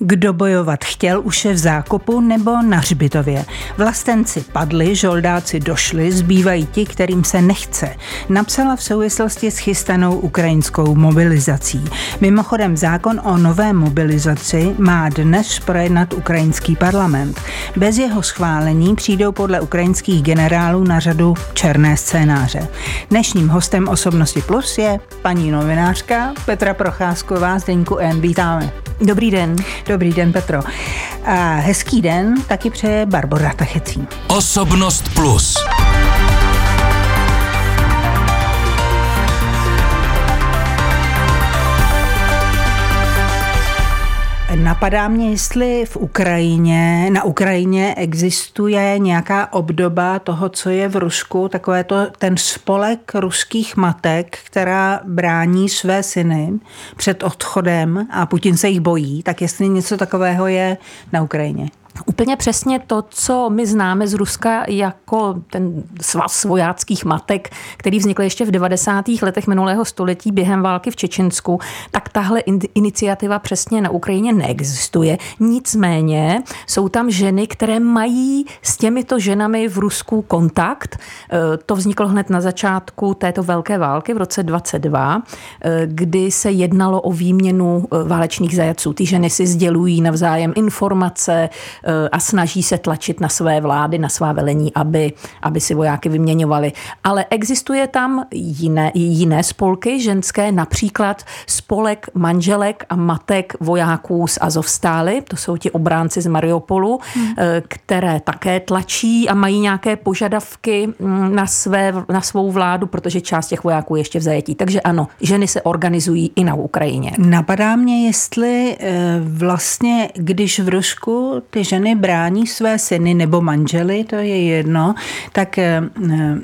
Kdo bojovat chtěl, už je v zákopu nebo na hřbitově. Vlastenci padli, žoldáci došli, zbývají ti, kterým se nechce. Napsala v souvislosti s chystanou ukrajinskou mobilizací. Mimochodem zákon o nové mobilizaci má dnes projednat ukrajinský parlament. Bez jeho schválení přijdou podle ukrajinských generálů na řadu černé scénáře. Dnešním hostem Osobnosti Plus je paní novinářka Petra Procházková z Deníku N. Vítáme. Dobrý den. Dobrý den, Petro. A hezký den taky přeje Barbara Tachecí. Osobnost Plus. Napadá mě, jestli v Ukrajině, na Ukrajině existuje nějaká obdoba toho, co je v Rusku, takové to ten spolek ruských matek, která brání své syny před odchodem a Putin se jich bojí, tak jestli něco takového je na Ukrajině. Úplně přesně to, co my známe z Ruska jako ten svaz vojáckých matek, který vznikl ještě v 90. letech minulého století během války v Čečensku, tak tahle iniciativa přesně na Ukrajině neexistuje. Nicméně jsou tam ženy, které mají s těmito ženami v Rusku kontakt. E, to vzniklo hned na začátku této velké války v roce 22, e, kdy se jednalo o výměnu e, válečných zajaců. Ty ženy si sdělují navzájem informace, a snaží se tlačit na své vlády, na svá velení, aby, aby si vojáky vyměňovali. Ale existuje tam jiné, jiné spolky ženské, například spolek manželek a matek vojáků z Azovstály, to jsou ti obránci z Mariupolu, hmm. Eh, které také tlačí a mají nějaké požadavky mm, na, své, na svou vládu, protože část těch vojáků je ještě v zajetí. Takže ano, ženy se organizují i na Ukrajině. Napadá mě, jestli eh, vlastně, když v Rusku ty ženy ženy brání své syny nebo manžely, to je jedno, tak eh,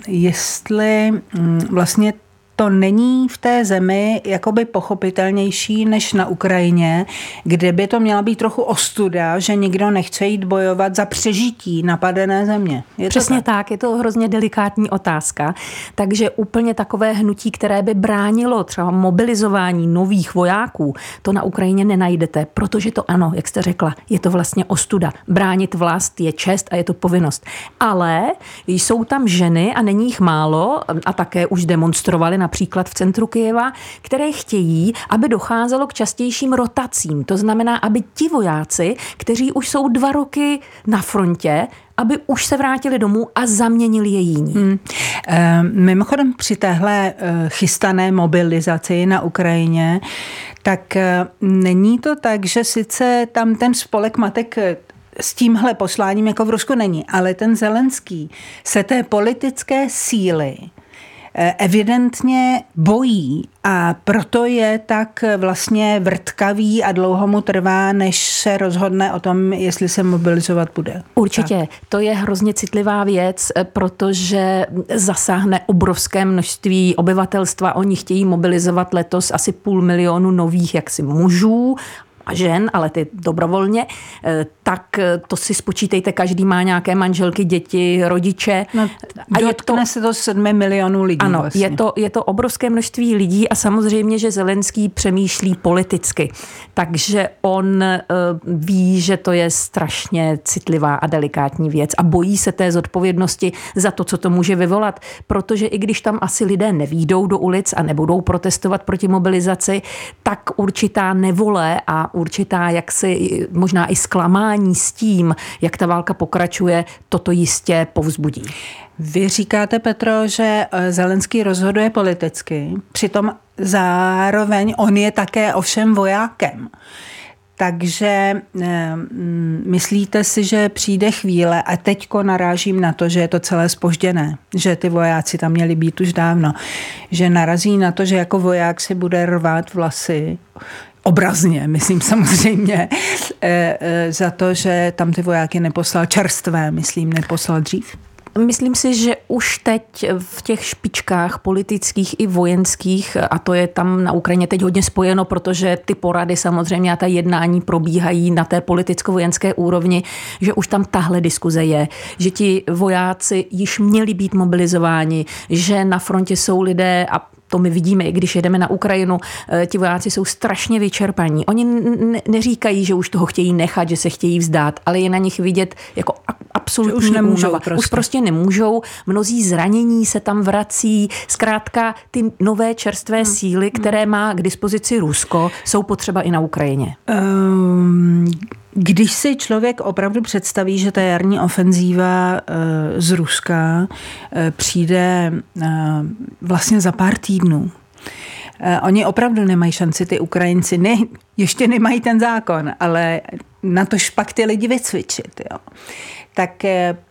jestli mm, vlastně to není v té zemi jakoby pochopitelnější než na Ukrajině, kde by to měla být trochu ostuda, že nikdo nechce jít bojovat za přežití napadené země. Je Přesně tak? tak, je to hrozně delikátní otázka. Takže úplně takové hnutí, které by bránilo třeba mobilizování nových vojáků, to na Ukrajině nenajdete, protože to ano, jak jste řekla, je to vlastně ostuda. Bránit vlast je čest a je to povinnost. Ale jsou tam ženy a není jich málo a také už demonstrovali například v centru Kyjeva, které chtějí, aby docházelo k častějším rotacím. To znamená, aby ti vojáci, kteří už jsou dva roky na frontě, aby už se vrátili domů a zaměnili je jiní. Hmm. E, mimochodem při téhle eh, chystané mobilizaci na Ukrajině, tak e, není to tak, že sice tam ten spolek matek s tímhle posláním jako v Rusku není, ale ten Zelenský se té politické síly evidentně bojí a proto je tak vlastně vrtkavý a dlouho mu trvá, než se rozhodne o tom, jestli se mobilizovat bude. Určitě. Tak. To je hrozně citlivá věc, protože zasáhne obrovské množství obyvatelstva. Oni chtějí mobilizovat letos asi půl milionu nových jaksi mužů a žen, ale ty dobrovolně, eh, tak eh, to si spočítejte, každý má nějaké manželky, děti, rodiče. No, a je to, se to sedmi milionů lidí. Ano, vlastně. je, to, je to obrovské množství lidí a samozřejmě, že Zelenský přemýšlí politicky. Takže on uh, ví, že to je strašně citlivá a delikátní věc a bojí se té zodpovědnosti za to, co to může vyvolat. Protože i když tam asi lidé nevídou do ulic a nebudou protestovat proti mobilizaci, tak určitá nevole a určitá jaksi možná i zklamání s tím, jak ta válka pokračuje, toto jistě povzbudí. Vy říkáte, Petro, že eh, Zelenský rozhoduje politicky, přitom zároveň on je také ovšem vojákem. Takže eh, myslíte si, že přijde chvíle, a teďko narážím na to, že je to celé spožděné, že ty vojáci tam měli být už dávno, že narazí na to, že jako voják si bude rvát vlasy, obrazně, myslím samozřejmě, eh, eh, za to, že tam ty vojáky neposlal čerstvé, myslím, neposlal dřív? Myslím si, že už teď v těch špičkách politických i vojenských, a to je tam na Ukrajině teď hodně spojeno, protože ty porady samozřejmě a ta jednání probíhají na té politicko-vojenské úrovni, že už tam tahle diskuze je, že ti vojáci již měli být mobilizováni, že na frontě jsou lidé a to my vidíme, i když jedeme na Ukrajinu, eh, ti vojáci jsou strašně vyčerpaní. Oni neříkají, že už toho chtějí nechat, že se chtějí vzdát, ale je na nich vidět jako absolutní už nemůžou Prostě. Už prostě nemůžou. Mnozí zranění se tam vrací. Zkrátka ty nové čerstvé hmm. síly, které má k dispozici Rusko, jsou potřeba i na Ukrajině. Um, když si člověk opravdu představí, že ta jarní ofenzíva eh, z Ruska eh, přijde eh, vlastně za pár týdnů, Oni opravdu nemají šanci, ty Ukrajinci ne, ještě nemají ten zákon, ale na to špak ty lidi vycvičit. Jo. Tak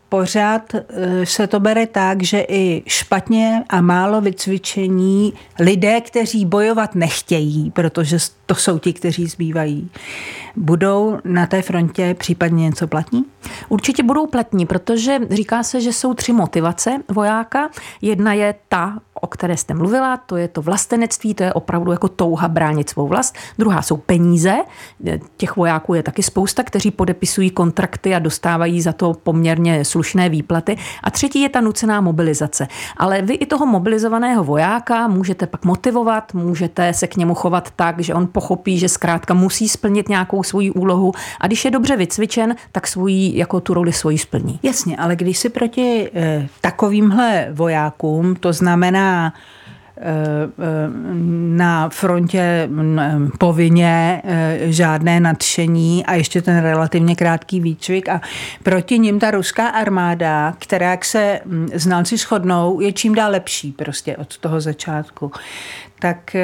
pořád se to bere tak, že i špatně a málo vycvičení lidé, kteří bojovat nechtějí, protože to jsou ti, kteří zbývají, budou na té frontě případně něco platní? Určitě budou platní, protože říká se, že jsou tři motivace vojáka. Jedna je ta, o které jste mluvila, to je to vlastenectví, to je opravdu jako touha bránit svou vlast. Druhá jsou peníze, těch vojáků je taky spousta, kteří podepisují kontrakty a dostávají za to poměrně slušné výplaty. A třetí je ta nucená mobilizace. Ale vy i toho mobilizovaného vojáka můžete pak motivovat, můžete se k němu chovat tak, že on pochopí, že zkrátka musí splnit nějakou svoji úlohu a když je dobře vycvičen, tak svoji, jako tu roli svoji splní. Jasně, ale když si proti eh, takovýmhle vojákům, to znamená eh, eh, na frontě povinně eh, žádné nadšení a ještě ten relativně krátký výcvik a proti ním ta ruská armáda, která, jak se znalci shodnou, je čím dál lepší prostě od toho začátku. Tak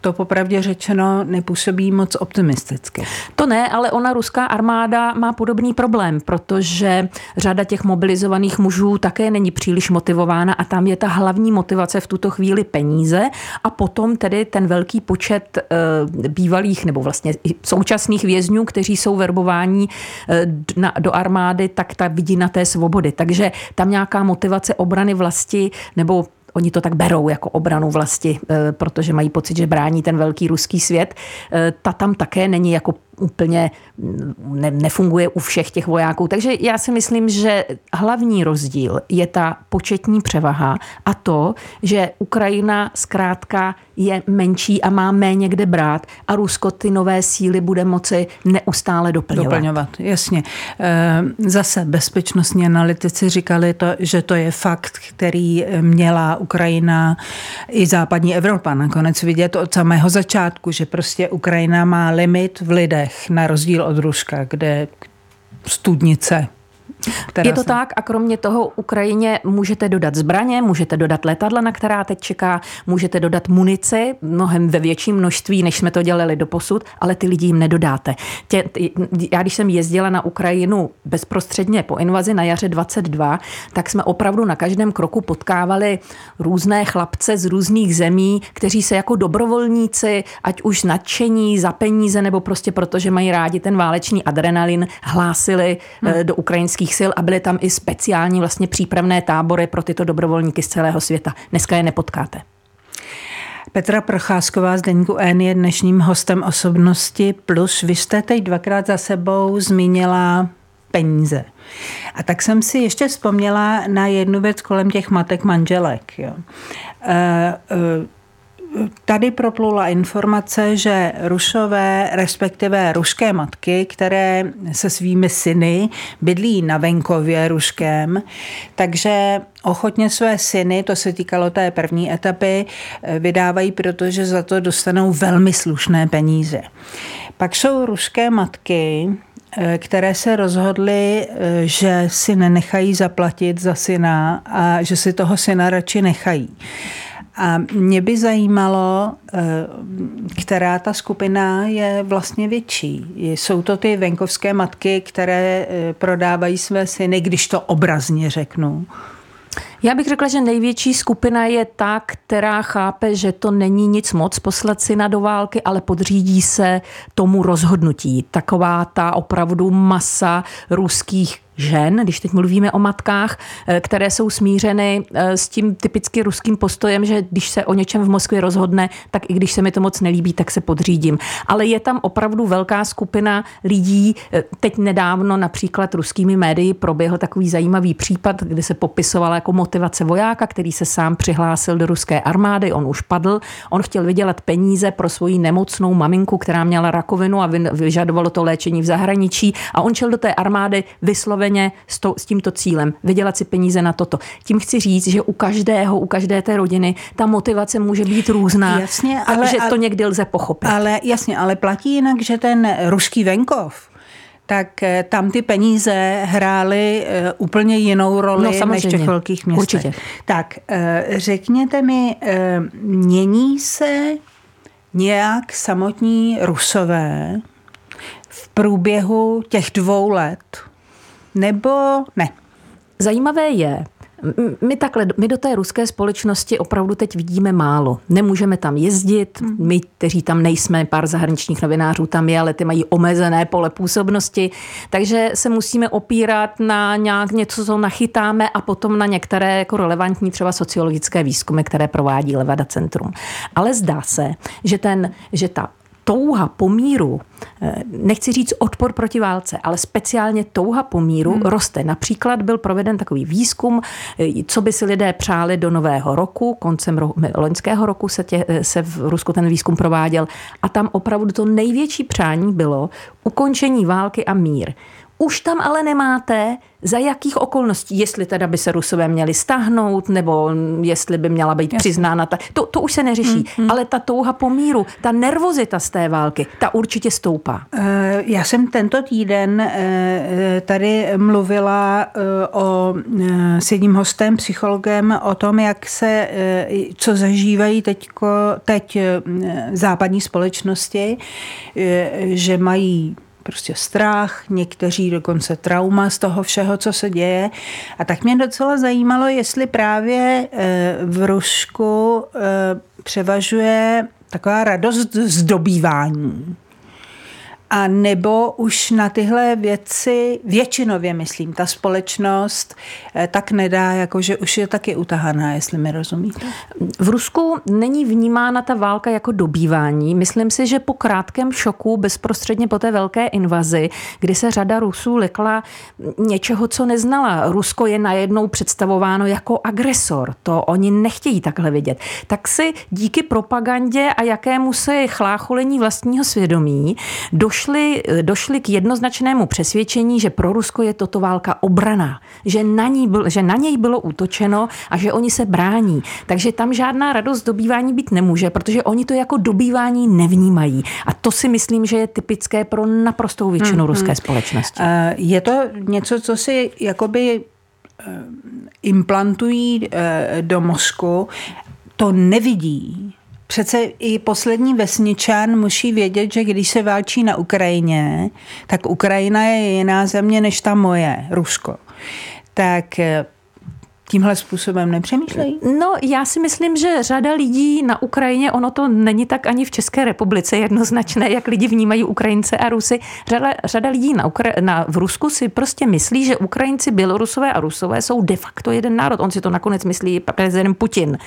to popravdě řečeno nepůsobí moc optimisticky. To ne, ale ona ruská armáda má podobný problém, protože řada těch mobilizovaných mužů také není příliš motivována a tam je ta hlavní motivace v tuto chvíli peníze a potom tedy ten velký počet e, bývalých nebo vlastně současných vězňů, kteří jsou verbováni e, na, do armády, tak ta vidina té svobody. Takže tam nějaká motivace obrany vlasti nebo Oni to tak berou jako obranu vlasti, eh, protože mají pocit, že brání ten velký ruský svět. Eh, ta tam také není jako úplně ne, nefunguje u všech těch vojáků. Takže já si myslím, že hlavní rozdíl je ta početní převaha a to, že Ukrajina zkrátka je menší a má méně kde brát a Rusko ty nové síly bude moci neustále doplňovat. Doplňovat, jasně. Eh, zase bezpečnostní analytici říkali, to, že to je fakt, který měla Ukrajina i západní Evropa nakonec vidět od samého začátku, že prostě Ukrajina má limit v lidech letech, na rozdíl od Ruska, kde studnice je to tak a kromě toho Ukrajině můžete dodat zbraně, můžete dodat letadla, na která teď čeká, můžete dodat munici mnohem ve větším množství, než jsme to dělali do posud, ale ty lidi jim nedodáte. Tě, já když jsem jezdila na Ukrajinu bezprostředně po invazi na jaře 22, tak jsme opravdu na každém kroku potkávali různé chlapce z různých zemí, kteří se jako dobrovolníci, ať už nadšení za peníze nebo prostě proto, že mají rádi ten válečný adrenalin, hlásili hmm. do ukrajinských sil a byly tam i speciální vlastně přípravné tábory pro tyto dobrovolníky z celého světa. Dneska je nepotkáte. Petra Procházková z Deníku N je dnešním hostem osobnosti plus. Vy jste teď dvakrát za sebou zmínila peníze. A tak jsem si ještě vzpomněla na jednu věc kolem těch matek manželek. Jo. E, e, tady proplula informace, že Rušové, respektive ruské matky, které se svými syny bydlí na venkově ruském, takže ochotně své syny, to se týkalo té první etapy, vydávají, protože za to dostanou velmi slušné peníze. Pak jsou ruské matky, které se rozhodly, že si nenechají zaplatit za syna a že si toho syna radši nechají. A mě by zajímalo, eh, která ta skupina je vlastně větší. Jsou to ty venkovské matky, které eh, prodávají své syny, když to obrazně řeknu? Já bych řekla, že největší skupina je ta, která chápe, že to není nic moc poslat syna do války, ale podřídí se tomu rozhodnutí. Taková ta opravdu masa ruských žen, když teď mluvíme o matkách, eh, které jsou smířeny eh, s tím typicky ruským postojem, že když se o něčem v Moskvě rozhodne, tak i když se mi to moc nelíbí, tak se podřídím. Ale je tam opravdu velká skupina lidí. Eh, teď nedávno například ruskými médii proběhl takový zajímavý případ, kde se popisovala jako motivace vojáka, který se sám přihlásil do ruské armády. On už padl, on chtěl vydělat peníze pro svoji nemocnou maminku, která měla rakovinu a vyžadovalo to léčení v zahraničí. A on šel do té armády vysloveně s, to, s tímto cílem, vydělat si peníze na toto. Tím chci říct, že u každého, u každé té rodiny ta motivace může být různá. Jasně, ale, že to někdy lze pochopit. Ale jasně, ale platí jinak, že ten ruský venkov, tak eh, tam ty peníze hrály eh, úplně jinou roli no, než v těch velkých městech. Určitě. Tak eh, řekněte mi, mění se nějak samotní rusové v průběhu těch dvou let? Nebo ne? Zajímavé je, my takhle, my do té ruské společnosti opravdu teď vidíme málo. Nemůžeme tam jezdit, my, kteří tam nejsme, pár zahraničních novinářů tam je, ale ty mají omezené pole působnosti, takže se musíme opírat na nějak něco, co nachytáme a potom na některé jako relevantní třeba sociologické výzkumy, které provádí Levada Centrum. Ale zdá se, že, ten, že ta touha po míru, eh, nechci říct odpor proti válce, ale speciálně touha po míru hmm. roste. Například byl proveden takový výzkum, eh, co by si lidé přáli do nového roku, koncem ro- loňského roku se, tě, eh, se v Rusku ten výzkum prováděl a tam opravdu to největší přání bylo ukončení války a mír. Už tam ale nemáte, za jakých okolností, jestli teda by se Rusové měli stáhnout, nebo jestli by měla být Jasně. přiznána. Ta, to, to už se neřeší, mm, mm. ale ta touha po míru, ta nervozita z té války, ta určitě stoupá. Eh, já jsem tento týden eh, tady mluvila eh, o, s jedním hostem, psychologem, o tom, jak se, co zažívají teďko, teď západní společnosti, že mají prostě strach, někteří dokonce trauma z toho všeho, co se děje. A tak mě docela zajímalo, jestli právě eh, v Rusku eh, převažuje taková radost z. A nebo už na tyhle věci, většinově myslím, ta společnost eh, tak nedá, jako že už je taky utahaná, jestli mi rozumíte. V Rusku není vnímána ta válka jako dobývání. Myslím si, že po krátkém šoku, bezprostředně po té velké invazi, kdy se řada Rusů lekla něčeho, co neznala. Rusko je najednou představováno jako agresor. To oni nechtějí takhle vidět. Tak si díky propagandě a jakému se chlácholení vlastního svědomí došlo došli, došli k jednoznačnému přesvědčení, že pro Rusko je toto válka obrana, že na, ní byl, že na něj bylo útočeno a že oni se brání. Takže tam žádná radost dobývání být nemůže, protože oni to jako dobývání nevnímají. A to si myslím, že je typické pro naprostou většinu hmm, ruské společnosti. Je to něco, co si jakoby eh, implantují eh, do mozku, to nevidí Přece i poslední vesničan musí vědět, že když se válčí na Ukrajině, tak Ukrajina je jiná země než ta moje, Rusko. Tak eh, tímhle způsobem nepřemýšlejí? No, já si myslím, že řada lidí na Ukrajině, ono to není tak ani v České republice jednoznačné, jak lidi vnímají Ukrajince a Rusy. Řada, řada lidí na, Ukra- na, v Rusku si prostě myslí, že Ukrajinci, Bělorusové a Rusové jsou de facto jeden národ. On si to nakonec myslí prezident Putin.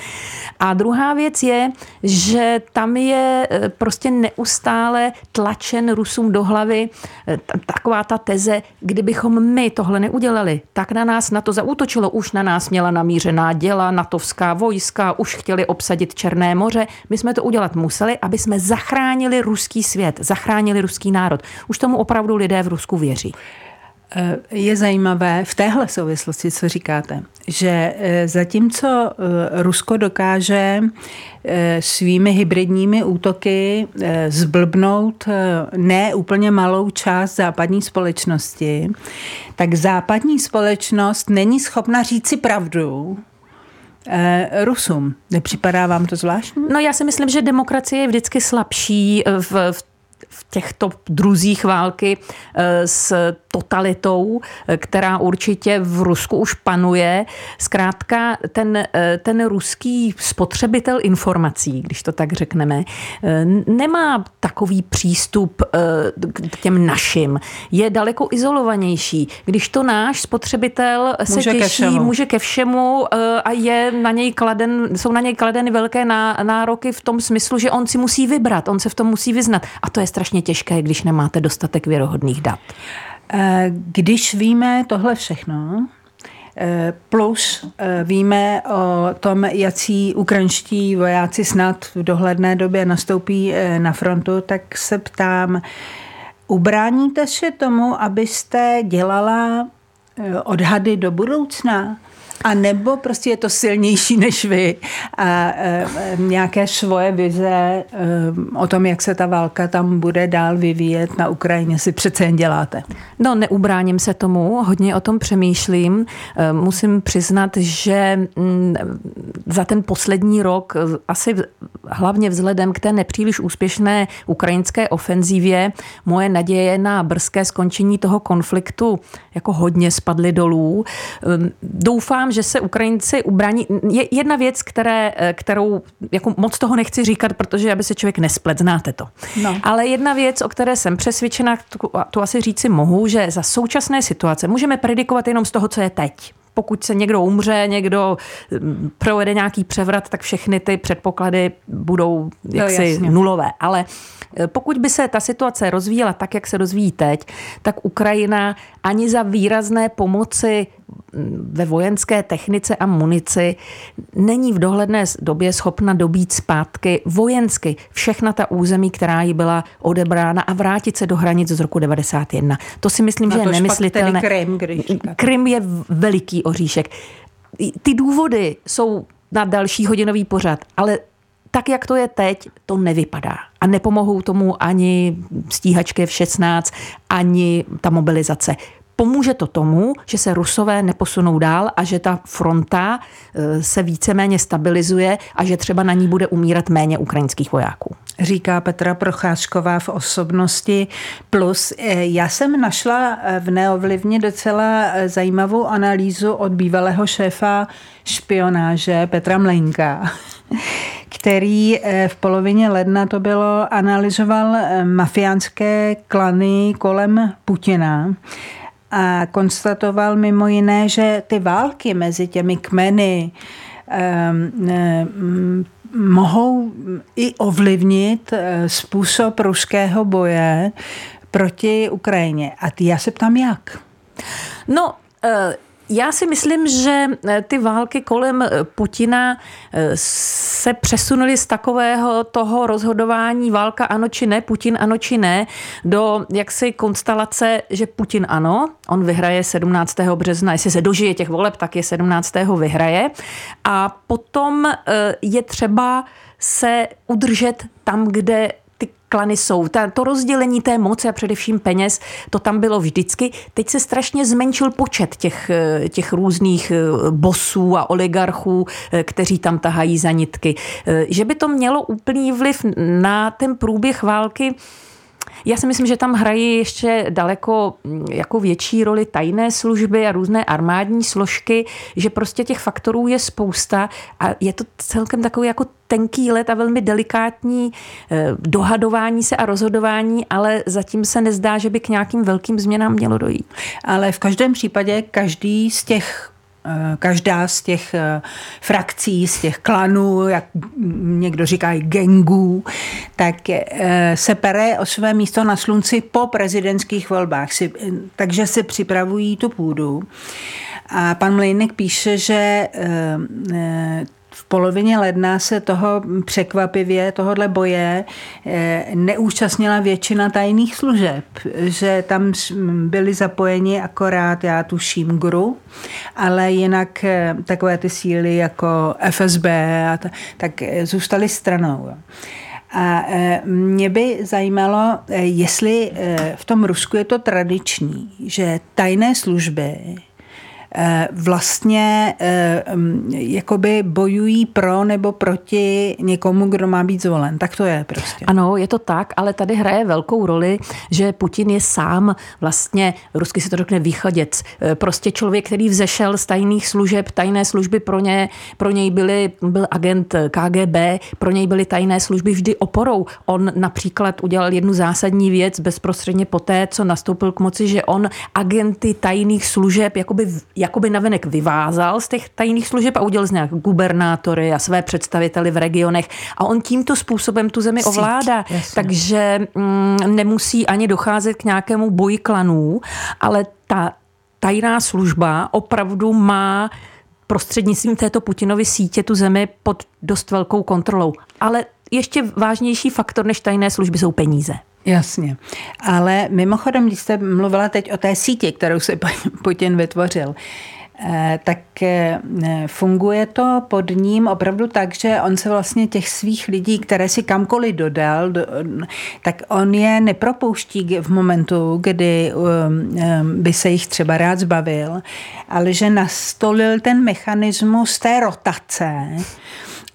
A druhá věc je, že tam je e, prostě neustále tlačen Rusům do hlavy e, taková ta teze, kdybychom my tohle neudělali, tak na nás na to zaútočilo, už na nás měla namířená děla, natovská vojska, už chtěli obsadit Černé moře. My jsme to udělat museli, aby jsme zachránili ruský svět, zachránili ruský národ. Už tomu opravdu lidé v Rusku věří. Eh, je zajímavé v téhle souvislosti, co říkáte, že eh, zatímco eh, Rusko dokáže svými hybridními útoky zblbnout ne úplně malou část západní společnosti, tak západní společnost není schopna říci pravdu, Rusům. Nepřipadá vám to zvláštní? No já si myslím, že demokracie je vždycky slabší v, v těchto druzích války s totalitou, která určitě v Rusku už panuje. Zkrátka ten, ten ruský spotřebitel informací, když to tak řekneme, nemá takový přístup k těm našim. Je daleko izolovanější. Když to náš spotřebitel se může těší, ke může ke všemu a je na něj kladen, jsou na něj kladeny velké nároky v tom smyslu, že on si musí vybrat, on se v tom musí vyznat. A to je strašně těžké, když nemáte dostatek věrohodných dat. Eh, když víme tohle všechno, eh, Plus eh, víme o tom, jaký ukrajinští vojáci snad v dohledné době nastoupí na frontu, tak se ptám, ubráníte se tomu, abyste dělala odhady do budoucna? A nebo prostě je to silnější než vy a e, nějaké svoje vize e, o tom, jak se ta válka tam bude dál vyvíjet na Ukrajině si přece jen děláte? No, neubráním se tomu, hodně o tom přemýšlím. E, musím přiznat, že mm, za ten poslední rok, asi hlavně vzhledem k té nepříliš úspěšné ukrajinské ofenzívě, moje naděje na brzké skončení toho konfliktu jako hodně spadly dolů. Doufám, že se Ukrajinci ubrání. Je jedna věc, které, eh, kterou jako moc toho nechci říkat, protože aby se člověk nesplet, znáte to. No. Ale jedna věc, o které jsem přesvědčena, tu, tu asi říci mohu, že za současné situace můžeme predikovat jenom z toho, co je teď pokud se někdo umře, někdo hm, provede nějaký převrat, tak všechny ty předpoklady budou jaksi no, nulové. Ale eh, pokud by se ta situace rozvíjela tak, jak se rozvíjí teď, tak Ukrajina ani za výrazné pomoci ve vojenské technice a munici není v dohledné době schopna dobít zpátky vojensky všechna ta území, která jí byla odebrána a vrátit se do hranic z roku 91. To si myslím, že je nemyslitelné. Krym, Krym je veliký oříšek. Ty důvody jsou na další hodinový pořad, ale tak, jak to je teď, to nevypadá. A nepomohou tomu ani stíhačky v 16, ani ta mobilizace pomůže to tomu, že se Rusové neposunou dál a že ta fronta e, se víceméně stabilizuje a že třeba na ní bude umírat méně ukrajinských vojáků. Říká Petra Procházková v osobnosti. Plus e, já jsem našla e, v Neovlivně docela zajímavou analýzu od bývalého šéfa špionáže Petra Mlenka, který v polovině ledna to bylo, analyzoval mafiánské klany kolem Putina a konstatoval mimo jiné, že ty války mezi těmi kmeny um, mohou i ovlivnit eh, způsob ruského boje proti Ukrajině. A ty já se ptám, jak? No, uh já si myslím, že eh, ty války kolem eh, Putina eh, se přesunuly z takového toho rozhodování válka ano či ne, Putin ano či ne, do jaksi konstelace, že Putin ano, on vyhraje 17. března, jestli se dožije těch voleb, tak je 17. vyhraje. A potom je třeba se udržet tam, kde klany jsou. Ta, to rozdělení té moci a především peněz, to tam bylo vždycky. Teď se strašně zmenšil počet těch, eh, těch různých eh, bosů a oligarchů, eh, kteří tam tahají za nitky. Že by to mělo úplný vliv na ten průběh války, já si myslím, že tam hrají ještě daleko mm, jako větší roli tajné služby a různé armádní složky, že prostě těch faktorů je spousta a je to celkem takový jako tenký let a velmi delikátní eh, dohadování se a rozhodování, ale zatím se nezdá, že by k nějakým velkým změnám mělo dojít. Ale v každém případě každý z těch každá z těch eh, frakcí, z těch klanů, jak někdo říká i gengů, tak eh, se pere o své místo na slunci po prezidentských volbách. Takže si připravují tu půdu. A pan Mlejnek píše, že v polovině ledna se toho překvapivě, tohohle boje, eh, neúčastnila většina tajných služeb, že tam byli zapojeni akorát, já tuším, GRU, ale jinak eh, takové ty síly jako FSB a ta, tak eh, zůstaly stranou. A mě by zajímalo, jestli v tom Rusku je to tradiční, že tajné služby vlastně eh, mm, jakoby bojují pro nebo proti někomu, kdo má být zvolen. Tak to je prostě. Ano, je to tak, ale tady hraje velkou roli, že Putin je sám vlastně, rusky se to řekne východěc, prostě člověk, který vzešel z tajných služeb, tajné služby pro, ně, pro něj byly, byl agent KGB, pro něj byly tajné služby vždy oporou. On například udělal jednu zásadní věc bezprostředně poté, co nastoupil k moci, že on agenty tajných služeb jakoby, jakoby navenek vyvázal z těch tajných služeb a udělal z nějak gubernátory a své představiteli v regionech. A on tímto způsobem tu zemi ovládá. Takže mm, nemusí ani docházet k nějakému boji klanů, ale ta tajná služba opravdu má prostřednictvím této Putinovy sítě tu zemi pod dost velkou kontrolou. Ale ještě vážnější faktor než tajné služby jsou peníze. Jasně. Ale mimochodem, když jste mluvila teď o té síti, kterou si Putin vytvořil, eh, tak eh, funguje to pod ním opravdu tak, že on se vlastně těch svých lidí, které si kamkoliv dodal, tak on je nepropouští v momentu, kdy um, um, by se jich třeba rád zbavil, ale že nastolil ten mechanismus té rotace,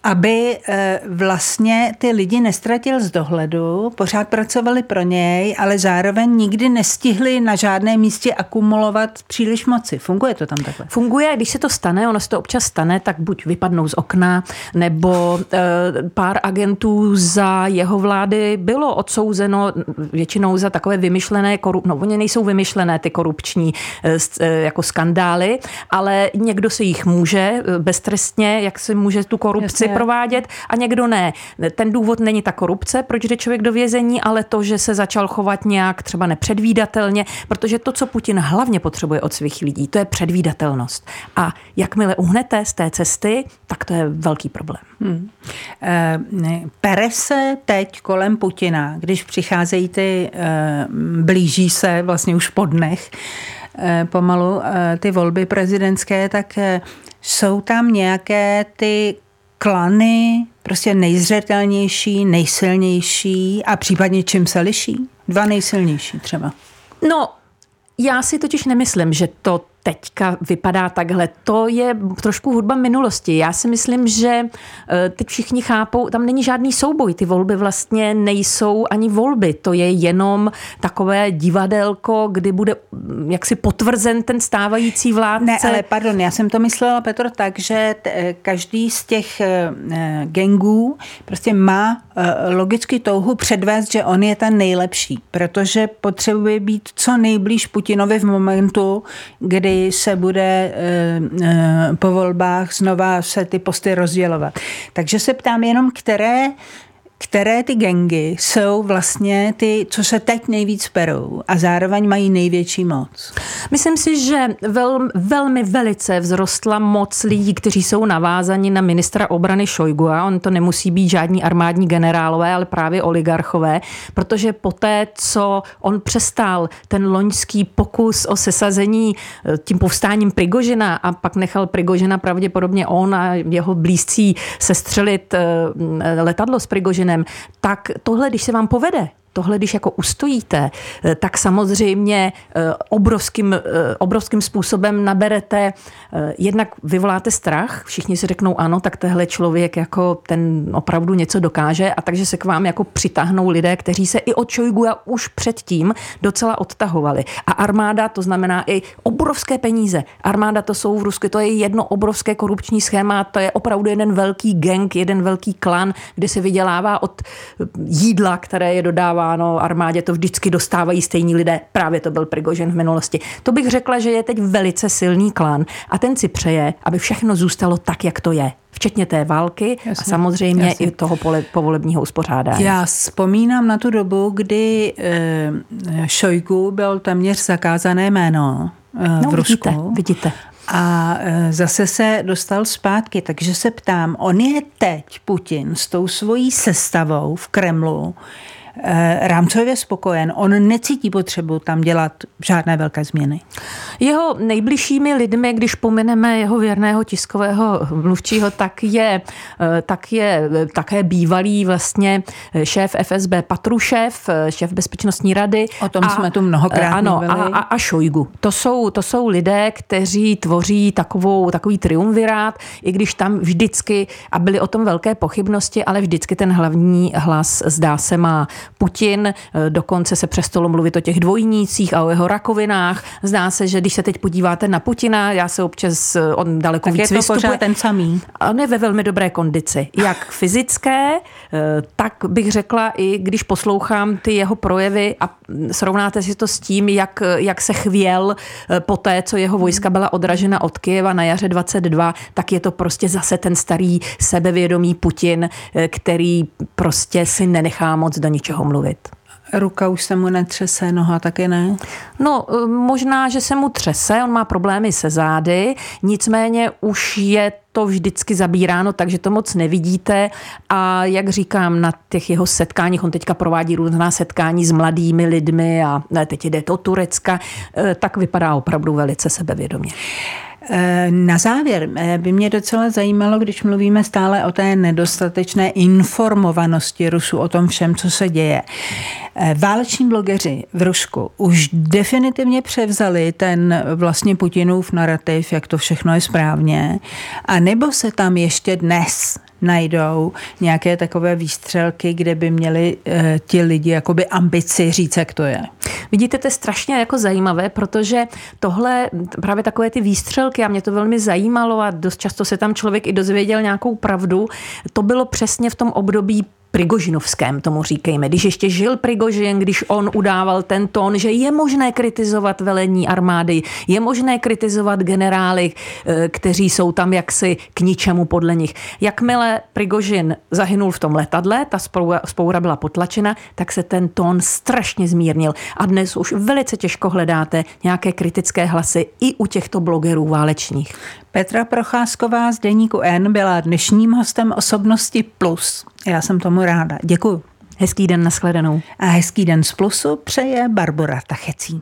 aby eh, vlastně ty lidi nestratil z dohledu, pořád pracovali pro něj, ale zároveň nikdy nestihli na žádné místě akumulovat příliš moci. Funguje to tam takhle? Funguje, když se to stane, ono se to občas stane, tak buď vypadnou z okna, nebo e, pár agentů za jeho vlády bylo odsouzeno většinou za takové vymyšlené, korup, no oni nejsou vymyšlené ty korupční e, jako skandály, ale někdo se jich může beztrestně, jak se může tu korupci Jasně provádět a někdo ne. Ten důvod není ta korupce, proč jde člověk do vězení, ale to, že se začal chovat nějak třeba nepředvídatelně, protože to, co Putin hlavně potřebuje od svých lidí, to je předvídatelnost. A jakmile uhnete z té cesty, tak to je velký problém. Hmm. E, pere se teď kolem Putina, když přicházejí ty, e, blíží se vlastně už po dnech, e, pomalu ty volby prezidentské, tak jsou tam nějaké ty klany prostě nejzřetelnější, nejsilnější a případně čím se liší? Dva nejsilnější třeba. No, já si totiž nemyslím, že to teďka vypadá takhle. To je trošku hudba minulosti. Já si myslím, že eh, teď všichni chápou, tam není žádný souboj. Ty volby vlastně nejsou ani volby. To je jenom takové divadelko, kdy bude mm, jaksi potvrzen ten stávající vládce. Ne, ale pardon, já jsem to myslela, Petr, tak, že t- každý z těch e, gengů prostě má e, logicky touhu předvést, že on je ten nejlepší, protože potřebuje být co nejblíž Putinovi v momentu, kdy se bude eh, eh, po volbách znova se ty posty rozdělovat. Takže se ptám jenom, které které ty gengy jsou vlastně ty, co se teď nejvíc perou a zároveň mají největší moc? Myslím si, že vel, velmi velice vzrostla moc lidí, kteří jsou navázaní na ministra obrany Šojgu. A on to nemusí být žádní armádní generálové, ale právě oligarchové, protože poté, co on přestal ten loňský pokus o sesazení eh, tím povstáním Prigožina a pak nechal Prigožina pravděpodobně on a jeho blízcí sestřelit eh, letadlo s Prigožinem, Putinem, tak tohle, když se vám povede, tohle, když jako ustojíte, eh, tak samozřejmě eh, obrovským, eh, obrovským způsobem naberete, jednak vyvoláte strach, všichni si řeknou ano, tak tehle člověk jako ten opravdu něco dokáže a takže se k vám jako přitáhnou lidé, kteří se i od Šojguja už předtím docela odtahovali. A armáda, to znamená i obrovské peníze. Armáda to jsou v Rusku, to je jedno obrovské korupční schéma, to je opravdu jeden velký gang, jeden velký klan, kde se vydělává od jídla, které je dodává no armádě to vždycky dostávají stejní lidé. Právě to byl Prigožen v minulosti. To bych řekla, že je teď velice silný klan a ten si přeje, aby všechno zůstalo tak, jak to je včetně té války jasně, a samozřejmě jasně. i toho pole, povolebního uspořádání. Já vzpomínám na tu dobu, kdy e, Šojgu byl téměř zakázané jméno e, no, v Rusku. Vidíte, vidíte. A e, zase se dostal zpátky, takže se ptám, on je teď, Putin, s tou svojí sestavou v Kremlu, rámcově spokojen. On necítí potřebu tam dělat žádné velké změny. Jeho nejbližšími lidmi, když pomineme jeho věrného tiskového mluvčího, tak je, eh, tak je také bývalý vlastně šéf FSB Patrušev, šéf bezpečnostní rady. O tom a, jsme tu mnohokrát ano, mluvili. A, a, a Šojgu. To jsou, to jsou lidé, kteří tvoří takovou, takový triumvirát, i když tam vždycky, a byly o tom velké pochybnosti, ale vždycky ten hlavní hlas zdá se má Putin, dokonce se přestalo mluvit o těch dvojnících a o jeho rakovinách. Zdá se, že když se teď podíváte na Putina, já se občas, on daleko tak víc je to vystupuje. ten samý. On je ve velmi dobré kondici, jak fyzické, eh, tak bych řekla i když poslouchám ty jeho projevy a srovnáte si to s tím, jak, jak se chvěl eh, po té, co jeho vojska byla odražena od Kyjeva na jaře 22, tak je to prostě zase ten starý sebevědomý Putin, eh, který prostě si nenechá moc do ničeho mluvit. Ruka už se mu netřese, noha taky ne? No, eh, možná, že se mu třese, on má problémy se zády, nicméně už je to vždycky zabíráno, takže to moc nevidíte. A jak říkám, na těch jeho setkáních, on teďka provádí různá setkání s mladými lidmi a teď jde do Turecka, eh, tak vypadá opravdu velice sebevědomě. Eh, na závěr eh, by mě docela zajímalo, když mluvíme stále o té nedostatečné informovanosti Rusů o tom všem, co se děje. Eh, váleční blogeři v Rusku už definitivně převzali ten vlastně Putinův narrativ, jak to všechno je správně, a nebo se tam ještě dnes najdou nějaké takové výstřelky, kde by měli ti lidi jakoby ambici říct, jak to je. Vidíte, to je strašně jako zajímavé, protože tohle, právě takové ty výstřelky, a mě to velmi zajímalo a dost často se tam člověk i dozvěděl nějakou pravdu, to bylo přesně v tom období Prigožinovském, tomu říkejme. Když ještě žil Prigožin, když on udával ten tón, že je možné kritizovat velení armády, je možné kritizovat generály, eh, kteří jsou tam jaksi k ničemu podle nich. Jakmile Prigožin zahynul v tom letadle, ta spoura byla potlačena, tak se ten tón strašně zmírnil. A dnes už velice těžko hledáte nějaké kritické hlasy i u těchto blogerů válečních. Petra Procházková z Deníku N byla dnešním hostem Osobnosti Plus. Já jsem tomu ráda. Děkuji. Hezký den, nashledanou. A hezký den z Plusu přeje Barbara Tachecí.